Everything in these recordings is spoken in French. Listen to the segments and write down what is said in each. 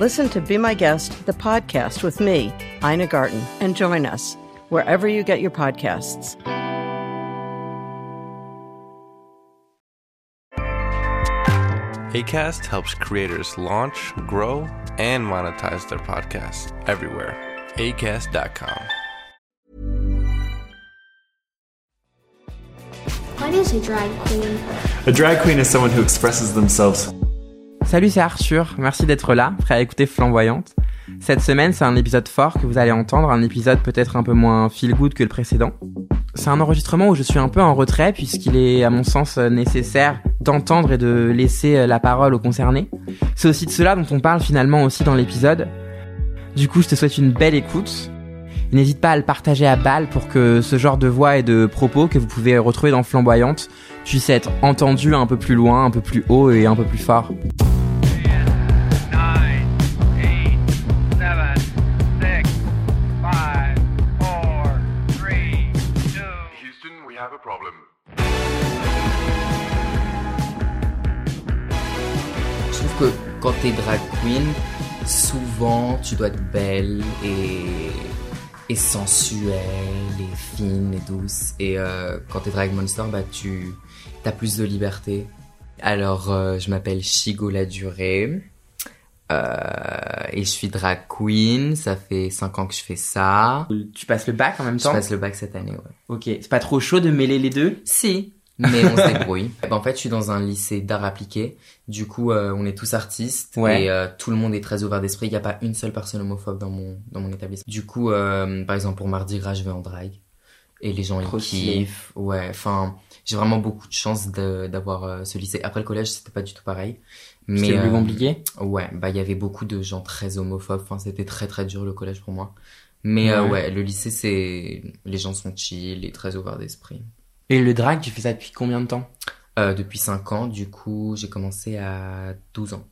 Listen to Be My Guest, the podcast with me, Ina Garten, and join us wherever you get your podcasts. ACAST helps creators launch, grow, and monetize their podcasts everywhere. ACAST.com. What is a drag queen? A drag queen is someone who expresses themselves. Salut, c'est Arthur. Merci d'être là, prêt à écouter Flamboyante. Cette semaine, c'est un épisode fort que vous allez entendre, un épisode peut-être un peu moins feel good que le précédent. C'est un enregistrement où je suis un peu en retrait puisqu'il est, à mon sens, nécessaire d'entendre et de laisser la parole aux concernés. C'est aussi de cela dont on parle finalement aussi dans l'épisode. Du coup, je te souhaite une belle écoute. N'hésite pas à le partager à balle pour que ce genre de voix et de propos que vous pouvez retrouver dans Flamboyante puisse être entendu un peu plus loin, un peu plus haut et un peu plus fort. Quand t'es drag queen, souvent tu dois être belle et, et sensuelle et fine et douce. Et euh, quand t'es drag monster, bah tu as plus de liberté. Alors euh, je m'appelle Chigo La Durée. Euh, et je suis drag queen, ça fait 5 ans que je fais ça. Tu passes le bac en même Je temps? passe le bac cette année, ouais. Ok, c'est pas trop chaud de mêler les deux? Si, mais on se débrouille. Bah, en fait, je suis dans un lycée d'art appliqué. Du coup, euh, on est tous artistes Ouais. et euh, tout le monde est très ouvert d'esprit. Il n'y a pas une seule personne homophobe dans mon dans mon établissement. Du coup, euh, par exemple, pour Mardi Gras, je vais en drag et les gens Trop ils kiffent. Ouais, enfin, j'ai vraiment beaucoup de chance d'avoir ce lycée. Après le collège, c'était pas du tout pareil. Mais C'était plus compliqué? Ouais, bah il y avait beaucoup de gens très homophobes. Enfin, c'était très très dur le collège pour moi. Mais Ouais. ouais, le lycée, c'est les gens sont chill et très ouverts d'esprit. Et le drag, tu fais ça depuis combien de temps? Euh, depuis 5 ans, du coup, j'ai commencé à 12 ans.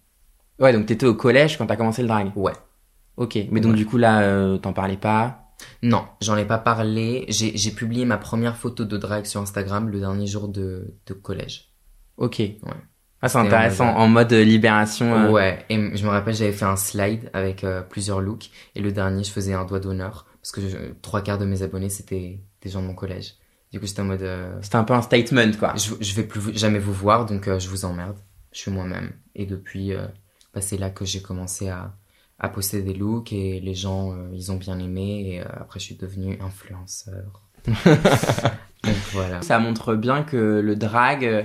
Ouais, donc t'étais au collège quand t'as commencé le drag? Ouais. Ok, mais donc Ouais. du coup là, euh, t'en parlais pas? Non, j'en ai pas parlé. J'ai publié ma première photo de drag sur Instagram le dernier jour de, de collège. Ok. Ouais. Ah, c'est intéressant, mode, en mode euh, libération. euh, Ouais, et je me rappelle, j'avais fait un slide avec euh, plusieurs looks. Et le dernier, je faisais un doigt d'honneur. Parce que je- trois quarts de mes abonnés, c'était des gens de mon collège. Du coup, j'étais en mode... euh, C'était un peu un statement, quoi. je, je vais plus jamais vous voir, donc euh, je vous emmerde. Je suis moi-même. Et depuis, euh, bah, c'est là que j'ai commencé à, à poster des looks et les gens, euh, ils ont bien aimé. Et euh, après, je suis devenu influenceur. donc voilà. Ça montre bien que le drag, euh,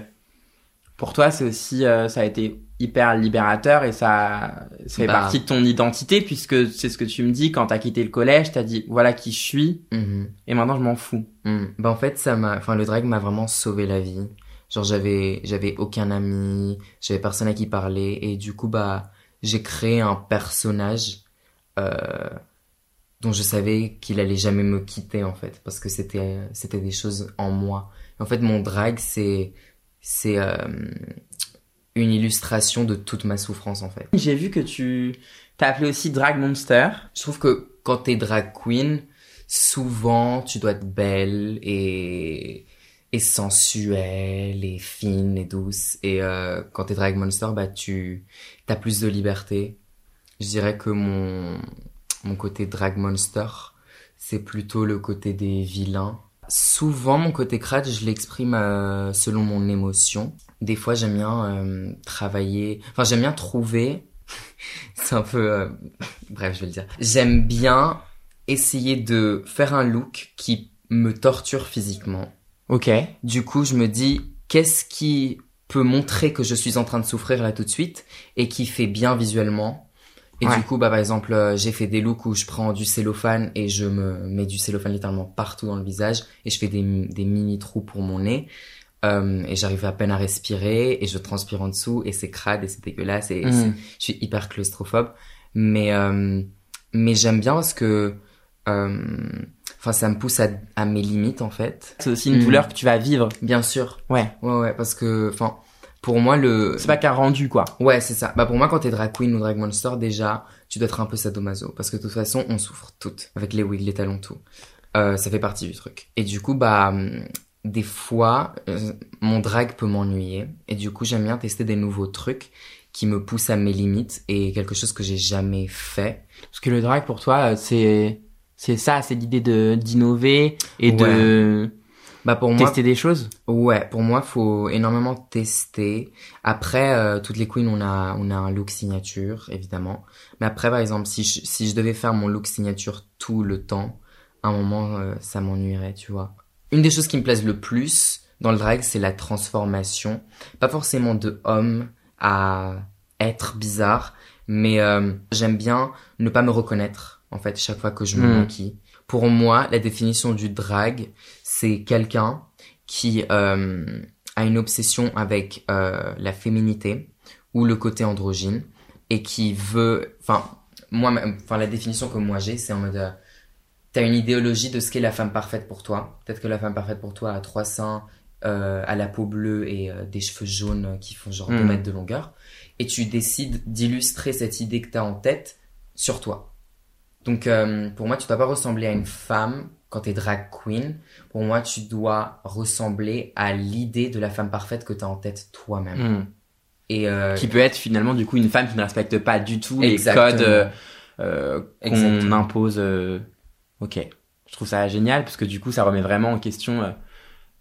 pour toi, c'est aussi, euh, ça a été hyper libérateur et ça, ça fait Bah. partie de ton identité puisque c'est ce que tu me dis quand t'as quitté le collège, t'as dit voilà qui je suis Mhm. et maintenant je m'en fous. Mm. Bah en fait ça m'a enfin le drag m'a vraiment sauvé la vie. Genre j'avais j'avais aucun ami, j'avais personne à qui parler et du coup bah j'ai créé un personnage euh, dont je savais qu'il allait jamais me quitter en fait parce que c'était c'était des choses en moi. En fait mon drag c'est c'est euh, une illustration de toute ma souffrance en fait. J'ai vu que tu t'as appelé aussi Drag Monster. Je trouve que quand t'es drag queen, souvent tu dois être belle et et sensuelle et fine et douce. Et euh, quand t'es drag monster, bah tu t'as plus de liberté. Je dirais que mon mon côté drag monster, c'est plutôt le côté des vilains. Souvent, mon côté crade, je l'exprime euh, selon mon émotion. Des fois, j'aime bien euh, travailler. Enfin, j'aime bien trouver. c'est un peu. euh, Bref, je vais le dire. J'aime bien essayer de faire un look qui me torture physiquement. Ok. Du coup, je me dis, qu'est-ce qui peut montrer que je suis en train de souffrir là tout de suite et qui fait bien visuellement et Ouais. du coup, bah, par exemple, euh, j'ai fait des looks où je prends du cellophane et je me mets du cellophane littéralement partout dans le visage et je fais des, des mini trous pour mon nez. Euh, et j'arrive à peine à respirer et je transpire en dessous et c'est crade et c'est dégueulasse et c'est- je suis hyper claustrophobe. Mais, euh, mais j'aime bien parce que, euh, enfin, ça me pousse à, à mes limites en fait. C'est aussi une Mm. douleur que tu vas vivre. Bien sûr. Ouais. Ouais, ouais, parce que, enfin, pour moi le, C'est pas qu'un rendu, quoi. Ouais, c'est ça. Bah pour moi, quand t'es drag queen ou drag monster, déjà, tu dois être un peu sadomaso. Parce que de toute façon, on souffre toutes. Avec les wigs, les talons, tout. Euh, ça fait partie du truc. Et du coup, bah, hum, des fois, euh, mon drag peut m'ennuyer. Et du coup, j'aime bien tester des nouveaux trucs qui me poussent à mes limites et quelque chose que j'ai jamais fait. Parce que le drag, pour toi, euh, c'est, c'est ça, c'est l'idée de, d'innover et de Bah pour moi, tester des choses? Ouais, pour moi, faut énormément tester. Après, euh, toutes les queens, on a, on a un look signature, évidemment. Mais après, par exemple, si je, si je devais faire mon look signature tout le temps, à un moment, euh, ça m'ennuierait, tu vois. Une des choses qui me plaisent le plus dans le drag, c'est la transformation. Pas forcément de homme à être bizarre, mais euh, j'aime bien ne pas me reconnaître, en fait, chaque fois que je me Mm. maquille. Pour moi, la définition du drag, c'est quelqu'un qui euh, a une obsession avec euh, la féminité ou le côté androgyne et qui veut, enfin, moi, enfin, la définition que moi j'ai, c'est en mode, euh, t'as une idéologie de ce qu'est la femme parfaite pour toi. Peut-être que la femme parfaite pour toi a trois seins, a la peau bleue et des cheveux jaunes qui font genre Mm. 2 mètres de longueur. Et tu décides d'illustrer cette idée que t'as en tête sur toi. Donc, euh, pour moi, tu dois pas ressembler à une femme quand t'es drag queen. Pour moi, tu dois ressembler à l'idée de la femme parfaite que t'as en tête toi-même. Mm. Et euh, Qui peut être finalement, du coup, une femme qui ne respecte pas du tout Exactement. les codes euh, qu'on impose. Ok. Je trouve ça génial parce que du coup, ça remet vraiment en question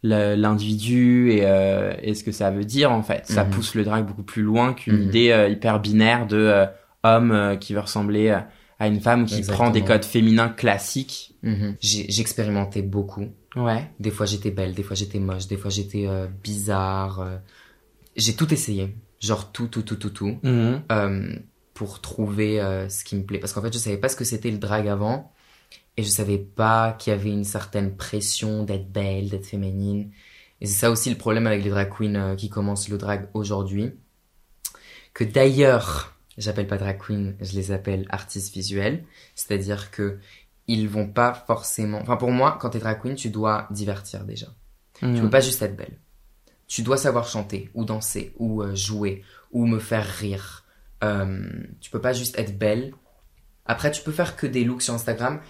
l'individu et, euh, et ce que ça veut dire en fait. Ça Mhm. pousse le drag beaucoup plus loin qu'une Mhm. idée euh, hyper binaire de euh, homme qui veut ressembler à une femme qui Exactement. prend des codes féminins classiques. mhm. j'ai expérimenté beaucoup. Ouais. Des fois j'étais belle, des fois j'étais moche, des fois j'étais euh, bizarre. euh. J'ai tout essayé, genre tout, tout, tout, tout, tout, Mhm. euh, pour trouver euh, ce qui me plaît. Parce qu'en fait, je savais pas ce que c'était le drag avant, et je savais pas qu'il y avait une certaine pression d'être belle, d'être féminine. Et c'est ça aussi le problème avec les drag queens euh, qui commencent le drag aujourd'hui. Que d'ailleurs, j'appelle pas drag queen, je les appelle artistes visuels. C'est-à-dire que ils vont pas forcément. Enfin, pour moi, quand t'es drag queen, tu dois divertir déjà. Tu Mhm. peux pas juste être belle. Tu dois savoir chanter, ou danser, ou euh, jouer, ou me faire rire. Euh, tu peux pas juste être belle. Après, tu peux faire que des looks sur Instagram.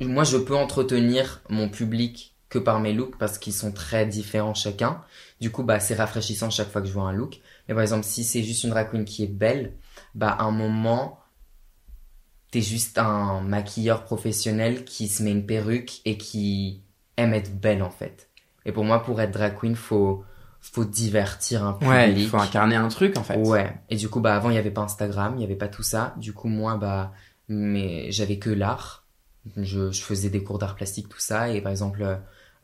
Moi, je peux entretenir mon public que par mes looks parce qu'ils sont très différents chacun. Du coup, bah, c'est rafraîchissant chaque fois que je vois un look. Mais par exemple, si c'est juste une drag queen qui est belle, bah, à un moment, t'es juste un maquilleur professionnel qui se met une perruque et qui aime être belle, en fait. Et pour moi, pour être drag queen, faut, faut divertir un public. Ouais, il faut incarner un truc en fait. Ouais. Et du coup, bah, avant, il y avait pas Instagram, il y avait pas tout ça. Du coup, moi, bah, mais j'avais que l'art. Je, je faisais des cours d'art plastique, tout ça. Et par exemple, euh,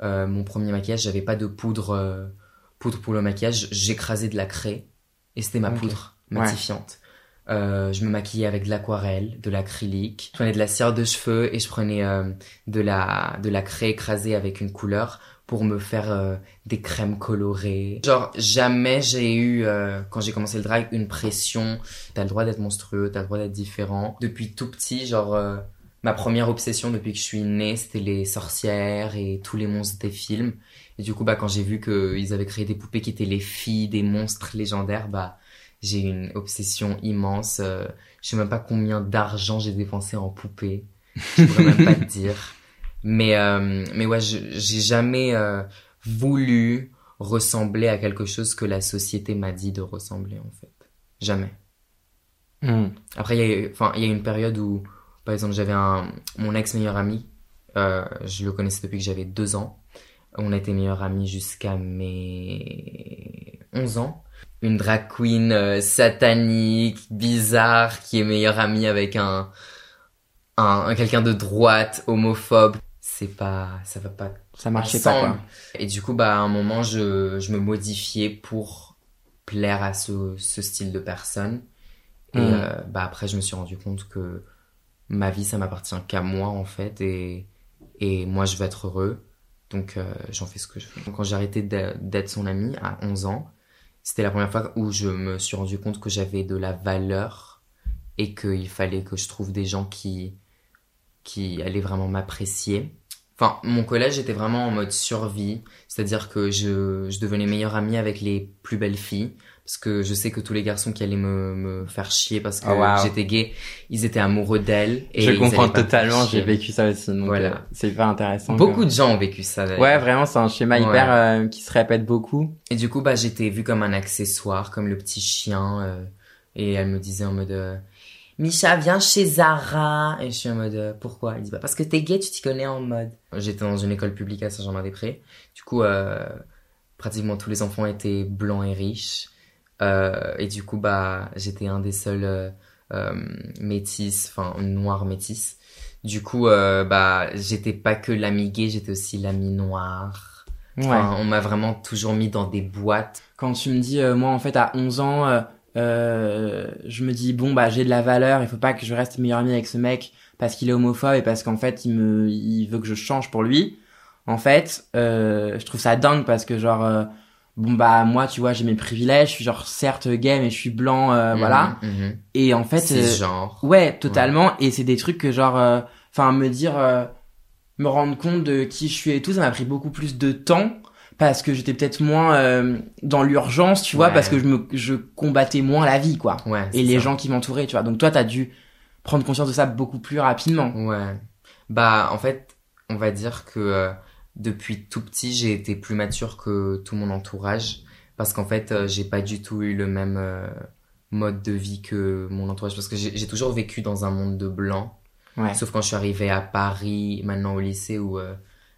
euh, mon premier maquillage, j'avais pas de poudre, euh, poudre pour le maquillage. J'écrasais de la craie. Et c'était ma poudre Ouais. Euh, je me maquillais avec de l'aquarelle, de l'acrylique. Je prenais de la cire de cheveux et je prenais euh, de la de la craie écrasée avec une couleur pour me faire euh, des crèmes colorées. Genre jamais j'ai eu euh, quand j'ai commencé le drag une pression. T'as le droit d'être monstrueux, t'as le droit d'être différent. Depuis tout petit, genre euh, ma première obsession depuis que je suis née, c'était les sorcières et tous les monstres des films. Et du coup, bah quand j'ai vu qu'ils avaient créé des poupées qui étaient les filles des monstres légendaires, bah j'ai une obsession immense. Euh, je sais même pas combien d'argent j'ai dépensé en poupées. Je pourrais même pas te dire. Mais euh, mais ouais, j'ai jamais euh, voulu ressembler à quelque chose que la société m'a dit de ressembler en fait. Jamais. Mhm. Après, il y a enfin, il y a une période où, par exemple, j'avais un, mon ex meilleur ami, euh, je le connaissais depuis que j'avais deux ans. On a été meilleurs amis jusqu'à mes 11 ans. Une drag queen euh, satanique, bizarre, qui est meilleure amie avec un, un, un quelqu'un de droite, homophobe. C'est pas, ça va pas Ça marchait pas quoi. Et du coup, bah, à un moment, je, je me modifiais pour plaire à ce, ce style de personne. Et Mm. euh, bah, après, je me suis rendu compte que ma vie, ça m'appartient qu'à moi, en fait. Et, et moi, je veux être heureux. Donc, euh, j'en fais ce que je veux. Quand j'ai arrêté d'être son ami à 11 ans, c'était la première fois où je me suis rendu compte que j'avais de la valeur et qu'il fallait que je trouve des gens qui qui allaient vraiment m'apprécier. Enfin, mon collège était vraiment en mode survie, c'est-à-dire que je, je devenais meilleure amie avec les plus belles filles, parce que je sais que tous les garçons qui allaient me, me faire chier parce que Oh, wow. j'étais gay, ils étaient amoureux d'elle. et je comprends totalement, j'ai vécu ça aussi. Donc, Voilà. euh, c'est hyper intéressant. Beaucoup que- de gens ont vécu ça. Ouais, vraiment, c'est un schéma Ouais. hyper euh, qui se répète beaucoup. Et du coup, bah, j'étais vue comme un accessoire, comme le petit chien. euh, et elle me disait en mode, euh, Misha, viens chez Zara. Et je suis en mode, euh, pourquoi? Elle dit, bah, parce que t'es gay, tu t'y connais en mode. J'étais dans une école publique à Saint-Germain-des-Prés. Du coup, euh, pratiquement tous les enfants étaient blancs et riches. Euh, et du coup, bah, j'étais un des seuls euh, euh, métis, enfin, noir métis. Du coup, euh, bah, j'étais pas que l'ami gay, j'étais aussi l'ami noir. Ouais. Enfin, on m'a vraiment toujours mis dans des boîtes. Quand tu me dis, euh, moi, en fait, à 11 ans, euh, euh, je me dis, bon, bah, j'ai de la valeur, il faut pas que je reste meilleur ami avec ce mec parce qu'il est homophobe et parce qu'en fait, il me, il veut que je change pour lui. En fait, euh, je trouve ça dingue parce que, genre, euh, bon, bah, moi, tu vois, j'ai mes privilèges, je suis genre, certes gay, mais je suis blanc, euh, voilà. Mhm, mhm. Et en fait, C'est euh, genre. Ouais, totalement. Et c'est des trucs que genre, euh, enfin, me dire, euh, me rendre compte de qui je suis et tout, ça m'a pris beaucoup plus de temps parce que j'étais peut-être moins euh, dans l'urgence, tu vois, Ouais. parce que je me, je combattais moins la vie, quoi. Ouais. Et les ça. gens qui m'entouraient, tu vois. Donc toi, t'as dû prendre conscience de ça beaucoup plus rapidement. Ouais. Bah, en fait, on va dire que euh, depuis tout petit, j'ai été plus mature que tout mon entourage. Parce qu'en fait, euh, j'ai pas du tout eu le même euh, mode de vie que mon entourage. Parce que j'ai toujours vécu dans un monde de blancs. Ouais. Sauf quand je suis arrivée à Paris, maintenant au lycée, où euh,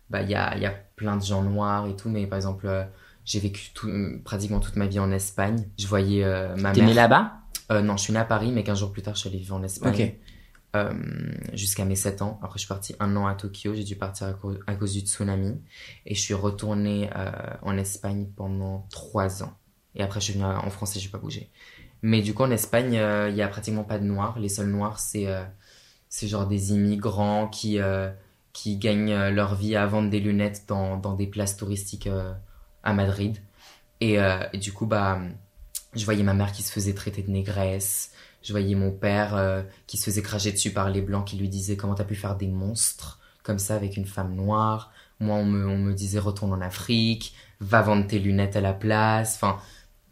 bah il y a, il y a plein de gens noirs et tout. Mais par exemple, j'ai vécu tout, pratiquement toute ma vie en Espagne. Je voyais euh, ma T'es mère. né là-bas? Euh, non, je suis né à Paris, mais 15 jours plus tard, je suis allé vivre en Espagne. Euh, jusqu'à mes 7 ans. Après, je suis parti un an à Tokyo. J'ai dû partir à, cause- du tsunami. Et je suis retourné euh, en Espagne pendant 3 ans. Et après, je suis venu en France et j'ai pas bougé. Mais du coup, en Espagne, euh, il y a pratiquement pas de noirs. Les seuls noirs, c'est euh, c'est genre des immigrants qui euh, qui gagnent euh, leur vie à vendre des lunettes dans dans des places touristiques euh, à Madrid. Et, euh, et du coup, bah, je voyais ma mère qui se faisait traiter de négresse. Je voyais mon père euh, qui se faisait cracher dessus par les blancs qui lui disaient comment t'as pu faire des monstres comme ça avec une femme noire. Moi, on me, on me disait retourne en Afrique, va vendre tes lunettes à la place. Enfin,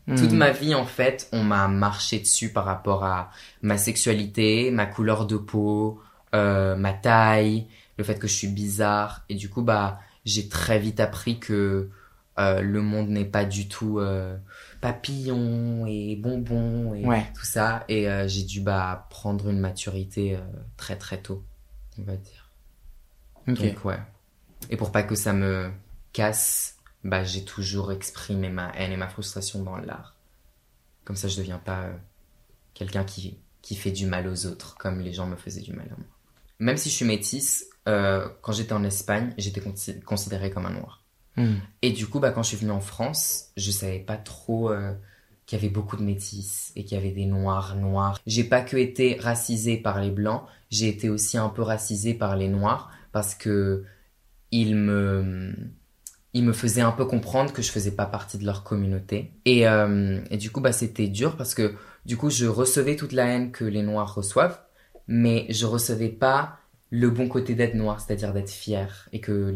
toute Hmm. ma vie, en fait, on m'a marché dessus par rapport à ma sexualité, ma couleur de peau, euh, ma taille, le fait que je suis bizarre. Et du coup, bah, j'ai très vite appris que euh, le monde n'est pas du tout euh, papillon et bonbon et Ouais. tout ça. Et euh, j'ai dû bah, prendre une maturité très très tôt, on va dire. Donc ouais. Et pour pas que ça me casse, bah j'ai toujours exprimé ma haine et ma frustration dans l'art. Comme ça je deviens pas quelqu'un qui qui fait du mal aux autres comme les gens me faisaient du mal à moi. Même si je suis métisse, quand j'étais en Espagne, j'étais consi- considérée comme un noir. Hmm. Et du coup, bah, quand je suis venue en France, je savais pas trop euh, qu'il y avait beaucoup de métis et qu'il y avait des noirs noirs. J'ai pas que été racisée par les blancs, j'ai été aussi un peu racisée par les noirs parce que ils me ils me faisaient un peu comprendre que je faisais pas partie de leur communauté. Et, euh, et du coup, bah, c'était dur parce que du coup, je recevais toute la haine que les noirs reçoivent, mais je recevais pas le bon côté d'être noir, c'est-à-dire d'être fier et que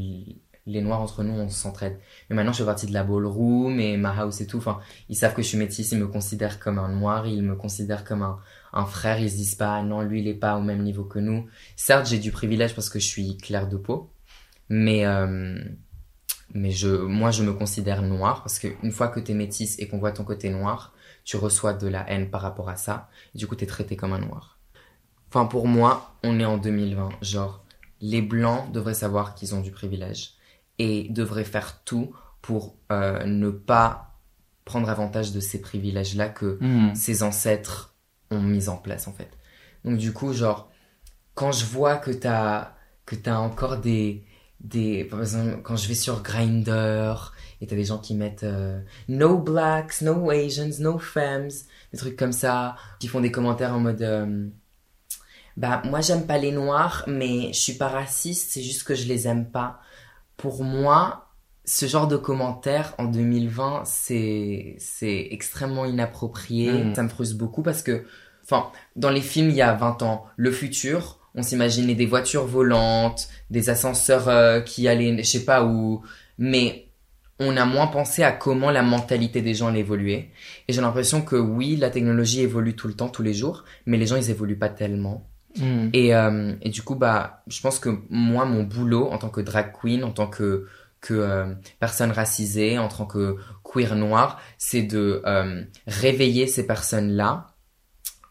les noirs entre nous, on s'entraide. Mais maintenant, je fais partie de la ballroom et ma house et tout. Enfin, ils savent que je suis métisse, ils me considèrent comme un noir, ils me considèrent comme un, un frère. Ils se disent pas, non, lui, il est pas au même niveau que nous. Certes, j'ai du privilège parce que je suis claire de peau, mais euh, mais je, moi, je me considère noir parce que une fois que t'es métisse et qu'on voit ton côté noir, tu reçois de la haine par rapport à ça. Du coup, t'es traité comme un noir. Enfin, pour moi, on est en 2020. Genre, les blancs devraient savoir qu'ils ont du privilège et devraient faire tout pour euh, ne pas prendre avantage de ces privilèges-là que Hmm. ses ancêtres ont mis en place en fait. Donc du coup, genre, quand je vois que t'as que t'as encore des des par exemple quand je vais sur Grindr et t'as des gens qui mettent euh, no blacks, no Asians, no femmes, des trucs comme ça, qui font des commentaires en mode euh, bah moi j'aime pas les noirs, mais je suis pas raciste, c'est juste que je les aime pas. Pour moi, ce genre de commentaires en 2020, c'est c'est extrêmement inapproprié. Mhm. Ça me frustre beaucoup parce que enfin, dans les films il y a 20 ans, le futur, on s'imaginait des voitures volantes, des ascenseurs euh, qui allaient, je sais pas où, mais on a moins pensé à comment la mentalité des gens évoluer. Et j'ai l'impression que oui, la technologie évolue tout le temps, tous les jours, mais les gens ils évoluent pas tellement. Hmm. Et, euh, et du coup, bah, je pense que moi, mon boulot en tant que drag queen, en tant que que euh, personne racisée, en tant que queer noir, c'est de euh, réveiller ces personnes-là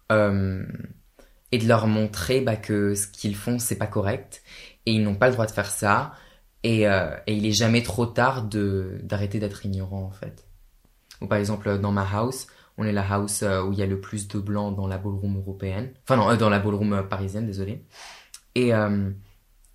et de leur montrer bah, que ce qu'ils font c'est pas correct et ils n'ont pas le droit de faire ça et, et il est jamais trop tard de d'arrêter d'être ignorant en fait. Ou par exemple dans ma house, on est la house euh, où il y a le plus de blancs dans la ballroom européenne, enfin non euh, dans la ballroom euh, parisienne désolé. Et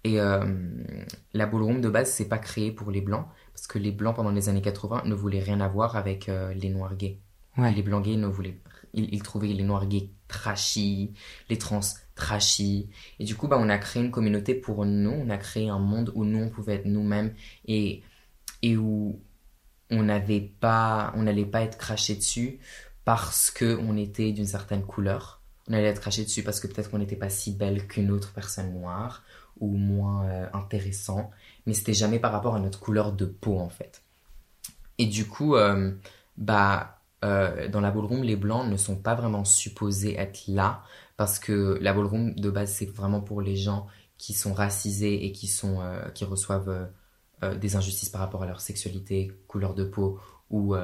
et la ballroom de base c'est pas créé pour les blancs parce que les blancs pendant les années 80 ne voulaient rien avoir avec les noirs gays. Ouais. Les blancs gays ne voulaient ils, ils trouvaient les noirs gays trashy, les trans trashy. Et du coup, bah, on a créé une communauté pour nous. On a créé un monde où nous, on pouvait être nous-mêmes et, et où on n'avait pas, on n'allait pas être craché dessus parce que on était d'une certaine couleur. On allait être craché dessus parce que peut-être qu'on n'était pas si belle qu'une autre personne noire ou moins euh, intéressant. Mais c'était jamais par rapport à notre couleur de peau, en fait. Et du coup, euh, bah, euh, dans la ballroom, les blancs ne sont pas vraiment supposés être là parce que la ballroom de base c'est vraiment pour les gens qui sont racisés et qui sont qui reçoivent des injustices par rapport à leur sexualité, couleur de peau ou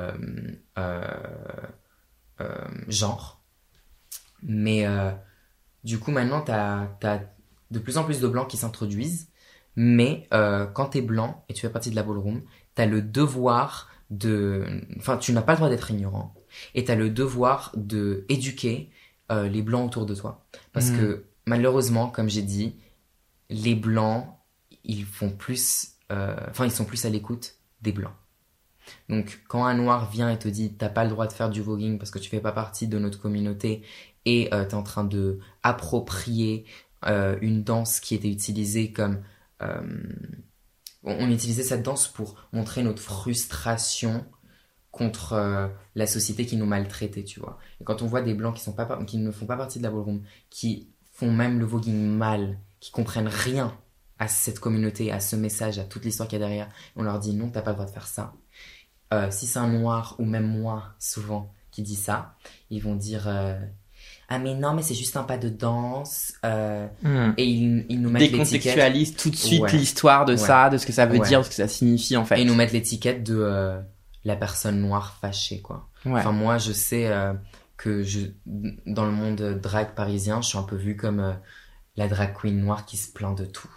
genre. Mais euh, du coup maintenant t'as as de plus en plus de blancs qui s'introduisent, mais euh, quand t'es blanc et tu fais partie de la ballroom, t'as le devoir de, enfin tu n'as pas le droit d'être ignorant et t'as le devoir de éduquer euh, les blancs autour de toi. Parce Mhm. que malheureusement, comme j'ai dit, les blancs, ils font plus, euh, enfin ils sont plus à l'écoute des blancs. Donc quand un noir vient et te dit t'as pas le droit de faire du voguing parce que tu fais pas partie de notre communauté et euh, t'es en train de approprier euh, une danse qui était utilisée comme euh, on, utilisait cette danse pour montrer notre frustration contre la société qui nous maltraitait, tu vois. Et quand on voit des blancs qui qui ne font pas partie de la ballroom, qui font même le voguing mal, qui comprennent rien à cette communauté, à ce message, à toute l'histoire qu'il y a derrière, on leur dit non, t'as pas le droit de faire ça. Euh, si c'est un noir ou même moi souvent qui dit ça, ils vont dire euh, ah mais non mais c'est juste un pas de danse euh, Hmm. et ils, ils nous mettent l'étiquette Décontextualise tout de suite Ouais. l'histoire de Ouais. ça, de ce que ça veut Ouais. dire, de ce que ça signifie en fait. et ils nous mettent l'étiquette de euh, la personne noire fâchée quoi. Ouais. Enfin, moi, je sais euh, que je, dans le monde drag parisien, je suis un peu vue comme euh, la drag queen noire qui se plaint de tout.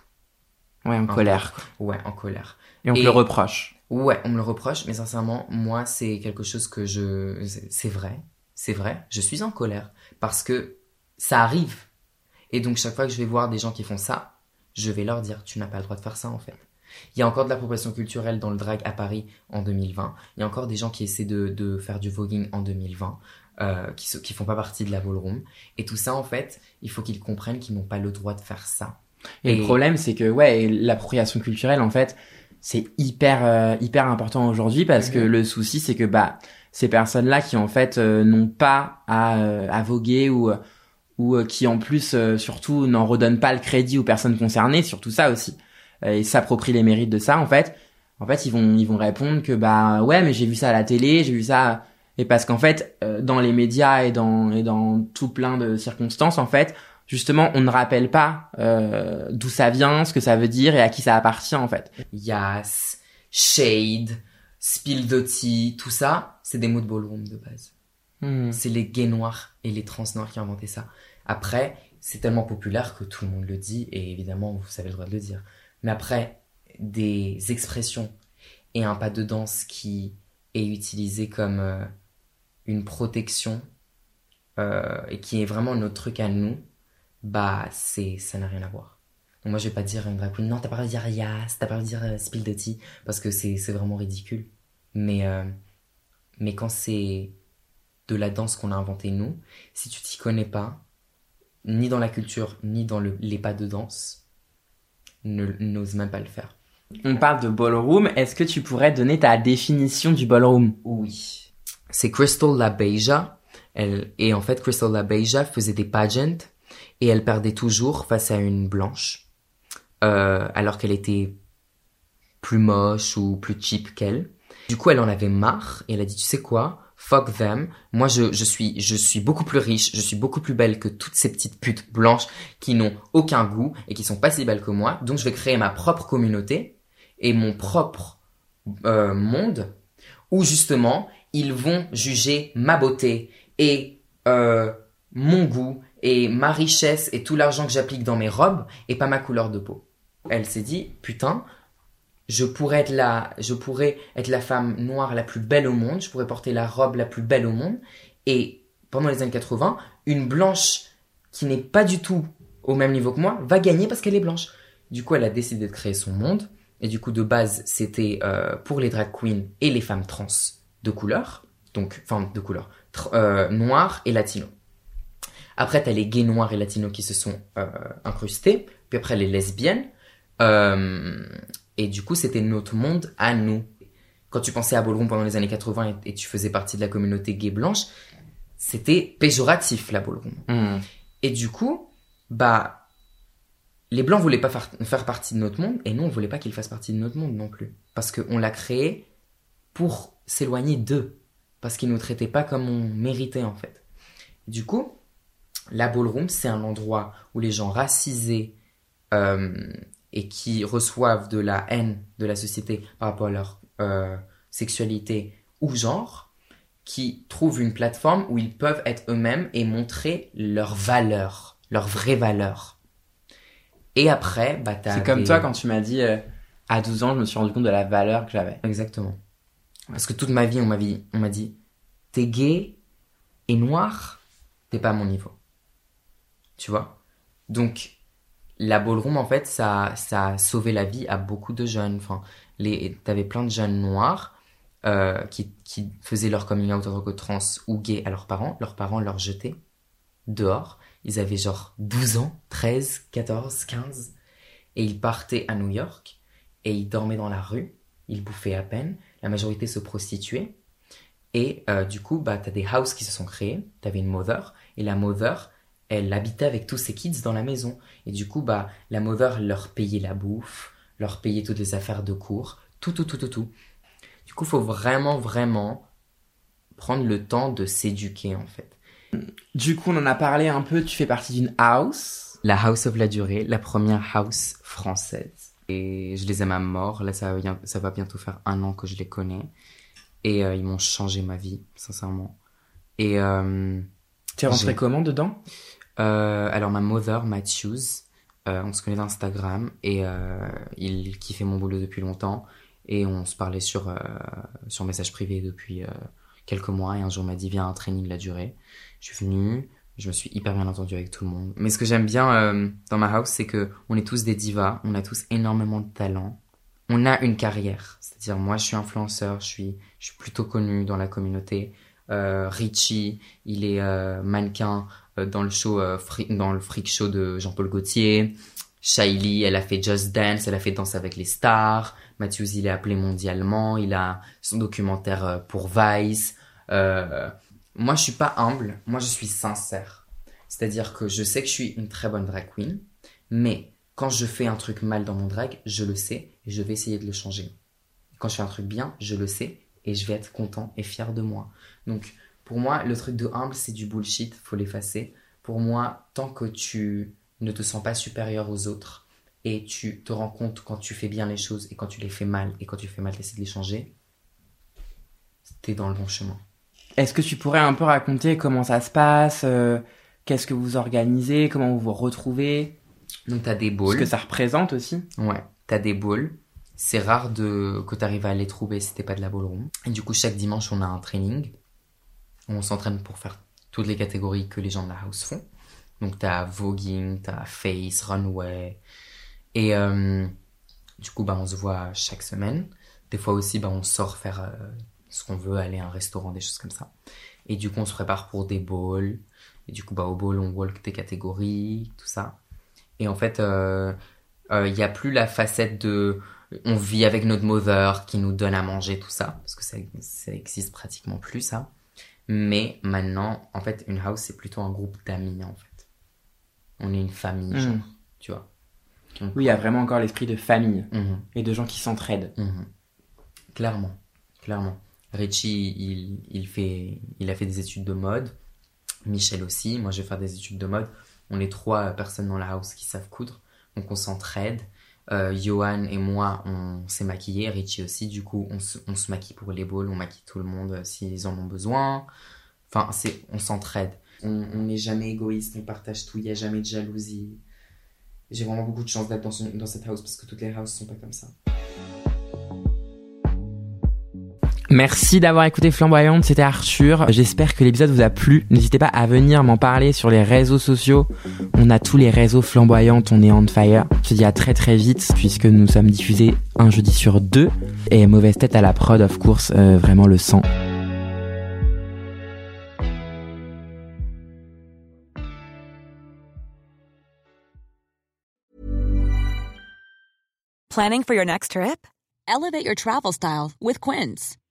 ouais, en Un colère. quoi. Ouais, en colère. Et on te le reproche. Ouais, on me le reproche, mais sincèrement, moi, c'est quelque chose que je... c'est- vrai, c'est vrai, je suis en colère parce que ça arrive. Et donc, chaque fois que je vais voir des gens qui font ça, je vais leur dire, tu n'as pas le droit de faire ça, en fait. Il y a encore de l'appropriation culturelle dans le drag à Paris en 2020. Il y a encore des gens qui essaient de, de faire du voguing en 2020, euh, qui, qui font pas partie de la ballroom. Et tout ça, en fait, il faut qu'ils comprennent qu'ils n'ont pas le droit de faire ça. Et, le Et- problème, c'est que ouais, l'appropriation culturelle, en fait, c'est hyper euh, hyper important aujourd'hui parce que Mhm. le souci, c'est que bah ces personnes-là qui en fait euh, n'ont pas à, euh, à voguer ou ou euh, qui en plus euh, surtout n'en redonnent pas le crédit aux personnes concernées, surtout ça aussi, euh, et s'approprient les mérites de ça, en fait, en fait ils vont ils vont répondre que bah ouais mais j'ai vu ça à la télé, j'ai vu ça et parce qu'en fait euh, dans les médias et dans et dans tout plein de circonstances en fait justement, on ne rappelle pas euh, d'où ça vient, ce que ça veut dire et à qui ça appartient en fait. Yas, Shade, Spill Tea, tout ça, c'est des mots de ballroom de base. Hmm. C'est les gays noirs et les trans noirs qui ont inventé ça. Après, c'est tellement populaire que tout le monde le dit et évidemment, vous avez le droit de le dire. Mais après, des expressions et un pas de danse qui est utilisé comme euh, une protection euh, et qui est vraiment notre truc à nous, bah c'est ça n'a rien à voir. Donc moi je vais pas dire à une drag queen non t'as pas le droit de dire Yas, t'as pas le droit de dire euh, Spill the Tea parce que c'est c'est vraiment ridicule. Mais euh, mais quand c'est de la danse qu'on a inventée nous, si tu t'y connais pas, ni dans la culture, ni dans le, les pas de danse, ne- n'ose même pas le faire. On parle de ballroom, est-ce que tu pourrais donner ta définition du ballroom? Oui. C'est Crystal LaBeija. Elle, et en fait, Crystal LaBeija faisait des pageants et elle perdait toujours face à une blanche, euh, alors qu'elle était plus moche ou plus cheap qu'elle. Du coup, elle en avait marre et elle a dit, tu sais quoi, fuck them. Moi, je, suis, je suis beaucoup plus riche, je suis beaucoup plus belle que toutes ces petites putes blanches qui n'ont aucun goût et qui sont pas si belles que moi. Donc, je vais créer ma propre communauté et mon propre euh, monde où justement ils vont juger ma beauté et euh, mon goût et ma richesse et tout l'argent que j'applique dans mes robes et pas ma couleur de peau. Elle s'est dit putain, je pourrais être la, je pourrais être la femme noire la plus belle au monde, je pourrais porter la robe la plus belle au monde et pendant les années 80, une blanche qui n'est pas du tout au même niveau que moi va gagner parce qu'elle est blanche. Du coup, elle a décidé de créer son monde et du coup, de base, c'était euh, pour les drag queens et les femmes trans de couleur, donc, enfin, de couleur, euh, noir et latino. Après, t'as les gays noirs et latinos qui se sont euh, incrustés, puis après les lesbiennes, euh, et du coup, c'était notre monde à nous. Quand tu pensais à Ballroom pendant les années 80 et, et tu faisais partie de la communauté gay blanche, c'était péjoratif, la Ballroom. Hmm. Et du coup, bah, les blancs voulaient pas faire, faire partie de notre monde, et nous, on voulait pas qu'ils fassent partie de notre monde non plus. Parce qu'on l'a créé pour s'éloigner d'eux. Parce qu'ils nous traitaient pas comme on méritait, en fait. Du coup, la ballroom, c'est un endroit où les gens racisés euh, et qui reçoivent de la haine de la société par rapport à leur euh, sexualité ou genre, qui trouvent une plateforme où ils peuvent être eux-mêmes et montrer leurs valeurs, leurs vraies valeurs. Et après, bah C'est comme des- toi quand tu m'as dit euh, à 12 ans, je me suis rendu compte de la valeur que j'avais. Exactement. Parce que toute ma vie, on m'a dit, on m'a dit, t'es gay et noir, t'es pas à mon niveau. Tu vois Donc, la ballroom, en fait, ça, ça a sauvé la vie à beaucoup de jeunes. Enfin, les, t'avais plein de jeunes noirs euh, qui, qui faisaient leur coming out trans ou gay à leurs parents. Leurs parents leur jetaient dehors. Ils avaient genre 12 ans, 13, 14, 15. Et ils partaient à New York et ils dormaient dans la rue. Ils bouffaient à peine. La majorité se prostituait. Et euh, du coup, bah, t'as des houses qui se sont créés. T'avais une mother. Et la mother, elle habitait avec tous ses kids dans la maison. Et du coup, bah, la mother leur payait la bouffe, leur payait toutes les affaires de cours. Tout, tout, tout, tout, tout. Du coup, faut vraiment, vraiment prendre le temps de s'éduquer, en fait. Du coup, on en a parlé un peu, tu fais partie d'une house. La House of la Durée, la première house française. Et je les aime à mort. Là, ça va, bien- ça va bientôt faire un an que je les connais. Et euh, ils m'ont changé ma vie, sincèrement. Et euh, Tu es rentré comment dedans? Alors, ma mother, Matthews, euh, on se connaît d'Instagram et euh, il kiffait mon boulot depuis longtemps. Et on se parlait sur, euh, sur message privé depuis euh, quelques mois. Et un jour, m'a dit Viens un training la durée. Je suis venu, je me suis hyper bien entendu avec tout le monde. Mais ce que j'aime bien euh, dans ma house, c'est que on est tous des divas, on a tous énormément de talent. On a une carrière. C'est-à-dire, moi, je suis influenceur, je suis, je suis plutôt connu dans la communauté. Euh, Richie, il est euh, mannequin euh, dans le show, euh, dans le freak show de Jean-Paul Gaultier. Shailey, elle a fait Just Dance, elle a fait Danse avec les stars. Matthews, il est appelé mondialement, il a son documentaire euh, pour Vice. Euh, moi, je suis pas humble, moi, je suis sincère. C'est-à-dire que je sais que je suis une très bonne drag queen, mais quand je fais un truc mal dans mon drag, je le sais et je vais essayer de le changer. Quand je fais un truc bien, je le sais et je vais être content et fier de moi. Donc, pour moi, le truc de humble, c'est du bullshit, faut l'effacer. Pour moi, tant que tu ne te sens pas supérieur aux autres et tu te rends compte quand tu fais bien les choses et quand tu les fais mal et quand tu fais mal, t'essaies de les changer, t'es dans le bon chemin. Est-ce que tu pourrais un peu raconter comment ça se passe euh, Qu'est-ce que vous organisez Comment vous vous retrouvez? Donc, t'as des Ce balls. que ça représente aussi Ouais, t'as des balls. C'est rare de que t'arrives à les trouver si t'es pas de la ballroom. Et du coup, chaque dimanche, on a un training. On s'entraîne pour faire toutes les catégories que les gens de la house font. Donc t'as voguing, t'as face, runway. Et euh, du coup, bah, on se voit chaque semaine. Des fois aussi, bah, on sort faire euh, ce qu'on veut, aller à un restaurant, des choses comme ça. Et du coup, on se prépare pour des balls. Et du coup, bah, au ball, on walk des catégories, tout ça. Et en fait, euh, euh, il n'y a plus la facette de on vit avec notre mother qui nous donne à manger tout ça parce que ça, ça existe pratiquement plus ça Mais maintenant, en fait, une house, c'est plutôt un groupe d'amis, en fait. On est une famille, Mm. genre, tu vois. Donc, Oui, il y a vraiment encore l'esprit de famille mhm, et de gens qui s'entraident. mhm. Clairement, clairement. Richie, il, il, fait, il a fait des études de mode. Michel aussi. Moi, je vais faire des études de mode. On est trois personnes dans la house qui savent coudre. Donc, on s'entraide. Euh, Johan et moi, on s'est maquillés. Richie aussi. Du coup, on se, on se maquille pour les balls. On maquille tout le monde euh, s'ils en ont besoin. Enfin, c'est, on s'entraide. On n'est jamais égoïste. On partage tout. Il n'y a jamais de jalousie. J'ai vraiment beaucoup de chance d'être dans, dans cette house parce que toutes les houses sont pas comme ça. Merci d'avoir écouté Flamboyante, c'était Arthur. J'espère que l'épisode vous a plu. N'hésitez pas à venir m'en parler sur les réseaux sociaux. On a tous les réseaux flamboyantes, on est on fire. Je te dis à très très vite puisque nous sommes diffusés un jeudi sur deux. Et mauvaise tête à la prod, of course, euh, vraiment le sang. Planning for your next trip? Elevate your travel style with Quince.